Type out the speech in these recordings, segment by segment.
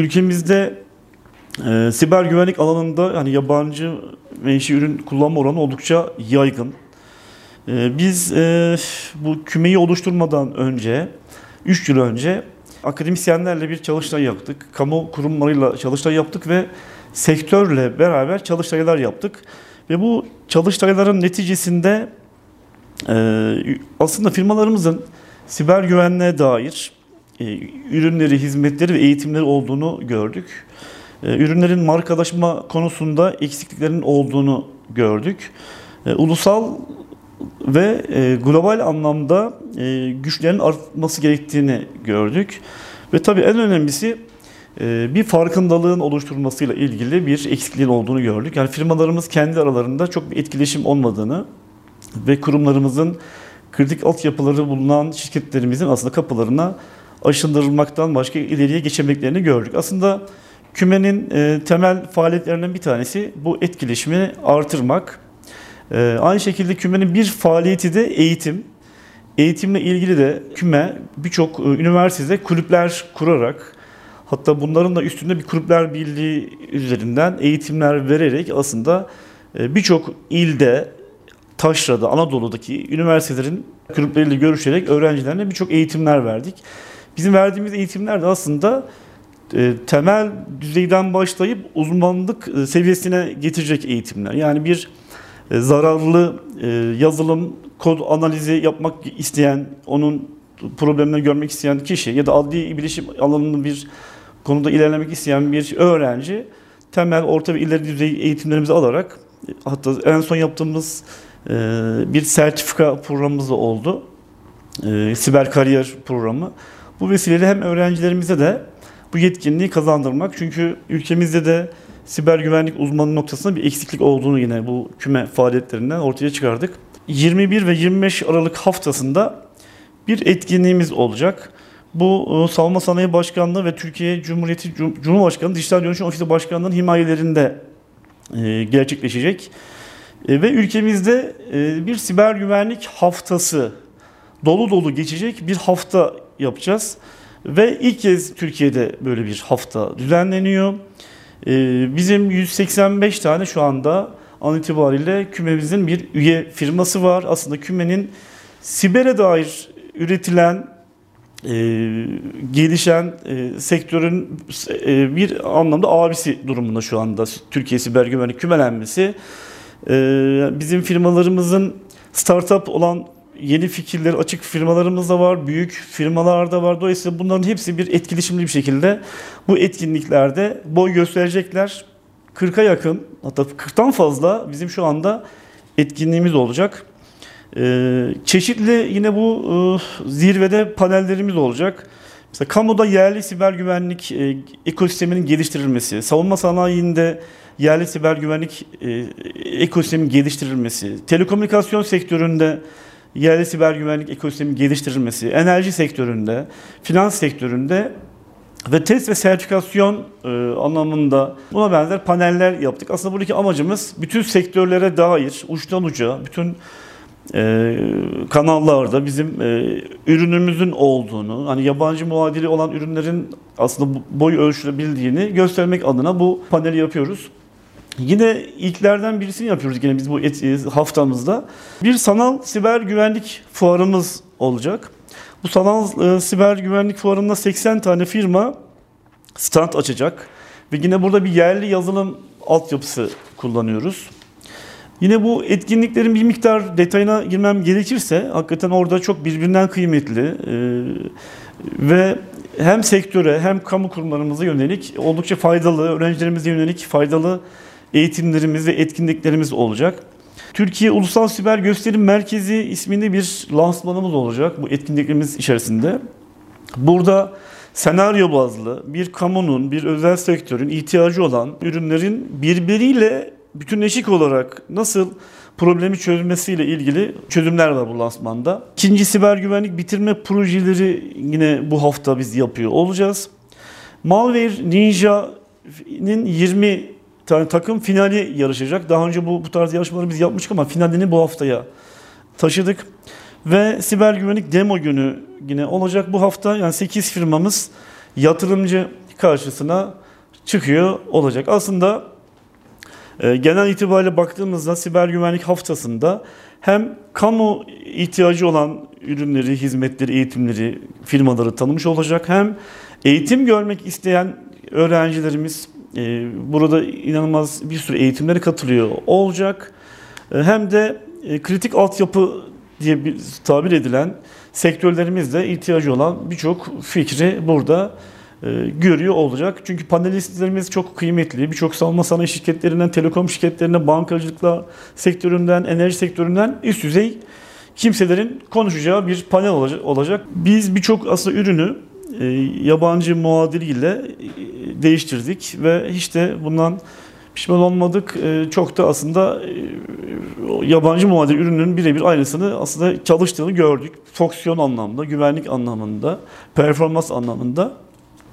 ülkemizde e, siber güvenlik alanında hani yabancı menşi ürün kullanma oranı oldukça yaygın. E, biz e, bu kümeyi oluşturmadan önce, 3 yıl önce akademisyenlerle bir çalıştay yaptık. Kamu kurumlarıyla çalıştay yaptık ve sektörle beraber çalıştaylar yaptık. Ve bu çalıştayların neticesinde e, aslında firmalarımızın siber güvenliğe dair ürünleri, hizmetleri ve eğitimleri olduğunu gördük. E, ürünlerin markalaşma konusunda eksikliklerin olduğunu gördük. E, ulusal ve e, global anlamda e, güçlerin artması gerektiğini gördük. Ve tabii en önemlisi e, bir farkındalığın oluşturulmasıyla ilgili bir eksikliğin olduğunu gördük. Yani firmalarımız kendi aralarında çok bir etkileşim olmadığını ve kurumlarımızın kritik altyapıları bulunan şirketlerimizin aslında kapılarına aşındırılmaktan başka ileriye geçemediklerini gördük. Aslında kümenin e, temel faaliyetlerinden bir tanesi bu etkileşimi artırmak. E, aynı şekilde kümenin bir faaliyeti de eğitim. Eğitimle ilgili de küme birçok e, üniversitede kulüpler kurarak hatta bunların da üstünde bir kulüpler birliği üzerinden eğitimler vererek aslında e, birçok ilde Taşra'da, Anadolu'daki üniversitelerin kulüpleriyle görüşerek öğrencilerine birçok eğitimler verdik. Bizim verdiğimiz eğitimler de aslında e, temel düzeyden başlayıp uzmanlık e, seviyesine getirecek eğitimler. Yani bir e, zararlı yazılım kod analizi yapmak isteyen, onun problemlerini görmek isteyen kişi ya da adli bilişim alanının bir konuda ilerlemek isteyen bir öğrenci temel, orta ve ileri düzey eğitimlerimizi alarak hatta en son yaptığımız bir sertifika programımız da oldu. Siber kariyer programı. Bu vesileyle hem öğrencilerimize de bu yetkinliği kazandırmak. Çünkü ülkemizde de siber güvenlik uzmanı noktasında bir eksiklik olduğunu yine bu küme faaliyetlerinden ortaya çıkardık. 21 ve 25 Aralık haftasında bir etkinliğimiz olacak. Bu e, Savunma Sanayi Başkanlığı ve Türkiye Cumhuriyeti Cumhurbaşkanı Dijital Dönüşüm Ofisi Başkanlığı'nın himayelerinde e, gerçekleşecek. E, ve ülkemizde bir siber güvenlik haftası dolu dolu geçecek bir hafta yapacağız. Ve ilk kez Türkiye'de böyle bir hafta düzenleniyor. Ee, bizim 185 tane şu anda an itibariyle kümemizin bir üye firması var. Aslında kümenin sibere dair üretilen, e, gelişen e, sektörün e, bir anlamda abisi durumunda şu anda Türkiye Siber Güvenlik kümelenmesi. Bizim firmalarımızın startup olan yeni fikirleri açık firmalarımız da var, büyük firmalar da var. Dolayısıyla bunların hepsi bir etkileşimli bir şekilde bu etkinliklerde boy gösterecekler. 40'a yakın hatta 40'tan fazla bizim şu anda etkinliğimiz olacak. Ee, çeşitli yine bu e, zirvede panellerimiz olacak. Mesela kamuda yerli siber güvenlik e, ekosisteminin geliştirilmesi, savunma sanayinde yerli siber güvenlik e, ekosistemin geliştirilmesi, telekomünikasyon sektöründe yerli siber güvenlik ekosisteminin geliştirilmesi, enerji sektöründe, finans sektöründe ve test ve sertifikasyon e, anlamında buna benzer paneller yaptık. Aslında buradaki amacımız bütün sektörlere dair uçtan uca, bütün e, kanallarda bizim e, ürünümüzün olduğunu, hani yabancı muadili olan ürünlerin aslında boy ölçülebildiğini göstermek adına bu paneli yapıyoruz. Yine ilklerden birisini yapıyoruz yine biz bu e, haftamızda. Bir sanal siber güvenlik fuarımız olacak. Bu sanal e, siber güvenlik fuarında 80 tane firma stand açacak. Ve yine burada bir yerli yazılım altyapısı kullanıyoruz. Yine bu etkinliklerin bir miktar detayına girmem gerekirse hakikaten orada çok birbirinden kıymetli e, ve hem sektöre hem kamu kurumlarımıza yönelik oldukça faydalı, öğrencilerimize yönelik faydalı eğitimlerimiz ve etkinliklerimiz olacak. Türkiye Ulusal Siber Gösterim Merkezi isminde bir lansmanımız olacak bu etkinliklerimiz içerisinde. Burada senaryo bazlı bir kamunun, bir özel sektörün ihtiyacı olan ürünlerin birbiriyle bütünleşik olarak nasıl problemi çözmesiyle ilgili çözümler var bu lansmanda. İkinci siber güvenlik bitirme projeleri yine bu hafta biz yapıyor olacağız. Malware Ninja'nın 20 tane takım finali yarışacak. Daha önce bu, bu tarz yarışmaları biz yapmıştık ama finalini bu haftaya taşıdık. Ve siber güvenlik demo günü yine olacak bu hafta. Yani 8 firmamız yatırımcı karşısına çıkıyor olacak. Aslında e, genel itibariyle baktığımızda siber güvenlik haftasında hem kamu ihtiyacı olan ürünleri, hizmetleri, eğitimleri, firmaları tanımış olacak. Hem eğitim görmek isteyen öğrencilerimiz e, burada inanılmaz bir sürü eğitimlere katılıyor olacak. E, hem de e, kritik altyapı diye bir tabir edilen sektörlerimizde ihtiyacı olan birçok fikri burada e, görüyor olacak. Çünkü panelistlerimiz çok kıymetli. Birçok savunma sanayi şirketlerinden, telekom şirketlerine, bankacılıkla sektöründen, enerji sektöründen üst düzey kimselerin konuşacağı bir panel olacak. Biz birçok aslında ürünü e, yabancı muadiliyle e, değiştirdik ve hiç de bundan pişman olmadık. E, çok da aslında e, yabancı muadil ürünün birebir aynısını aslında çalıştığını gördük. Fonksiyon anlamında, güvenlik anlamında, performans anlamında.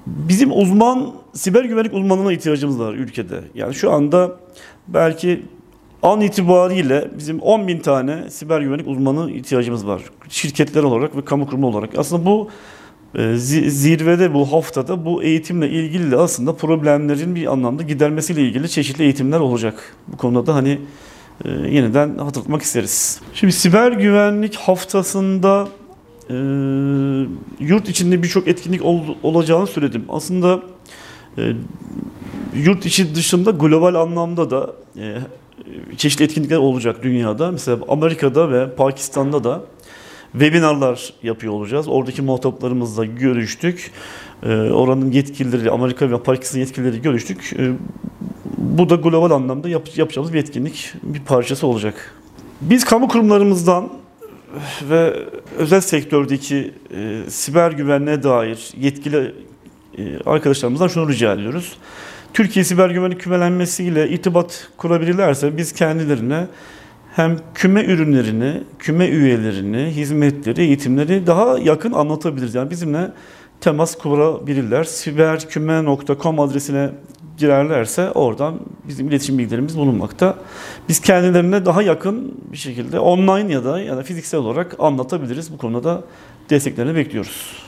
Bizim uzman, siber güvenlik uzmanına ihtiyacımız var ülkede. Yani şu anda belki an itibariyle bizim 10 bin tane siber güvenlik uzmanı ihtiyacımız var. Şirketler olarak ve kamu kurumu olarak. Aslında bu zirvede bu haftada bu eğitimle ilgili de aslında problemlerin bir anlamda gidermesiyle ilgili çeşitli eğitimler olacak. Bu konuda da hani e, yeniden hatırlatmak isteriz. Şimdi siber güvenlik haftasında e, yurt içinde birçok etkinlik ol, olacağını söyledim. Aslında e, yurt içi dışında global anlamda da çeşitli etkinlikler olacak dünyada. Mesela Amerika'da ve Pakistan'da da webinarlar yapıyor olacağız. Oradaki muhataplarımızla görüştük. E, oranın yetkilileri, Amerika ve Pakistan yetkilileri görüştük. E, bu da global anlamda yap, yapacağımız bir etkinlik bir parçası olacak. Biz kamu kurumlarımızdan ve özel sektördeki e, siber güvenliğe dair yetkili e, arkadaşlarımızdan şunu rica ediyoruz. Türkiye siber güvenlik kümelenmesiyle irtibat kurabilirlerse biz kendilerine hem küme ürünlerini, küme üyelerini, hizmetleri, eğitimleri daha yakın anlatabiliriz. Yani bizimle temas kurabilirler. siberküme.com adresine girerlerse oradan bizim iletişim bilgilerimiz bulunmakta. Biz kendilerine daha yakın bir şekilde online ya da ya da fiziksel olarak anlatabiliriz. Bu konuda da desteklerini bekliyoruz.